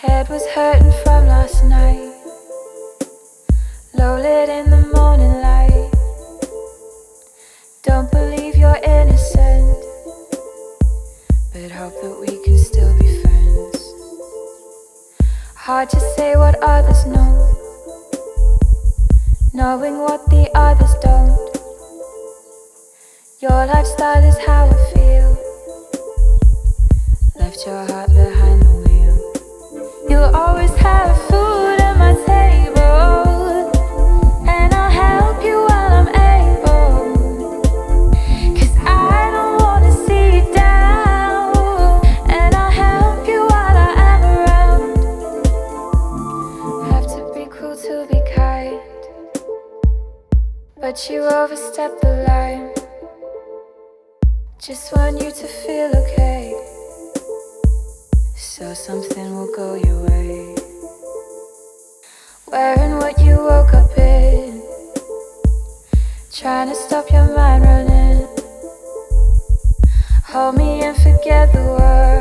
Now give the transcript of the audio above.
Head was hurting from last night. Low lit in the morning light. Don't believe you're innocent, but hope that we can still be friends. Hard to say what others know, knowing what the others don't. Your lifestyle is how I feel. Left your heart to be kind, but you overstepped the line. Just want you to feel okay. So something will go your way. Wearing what you woke up in. Trying to stop your mind running. Hold me and forget the world.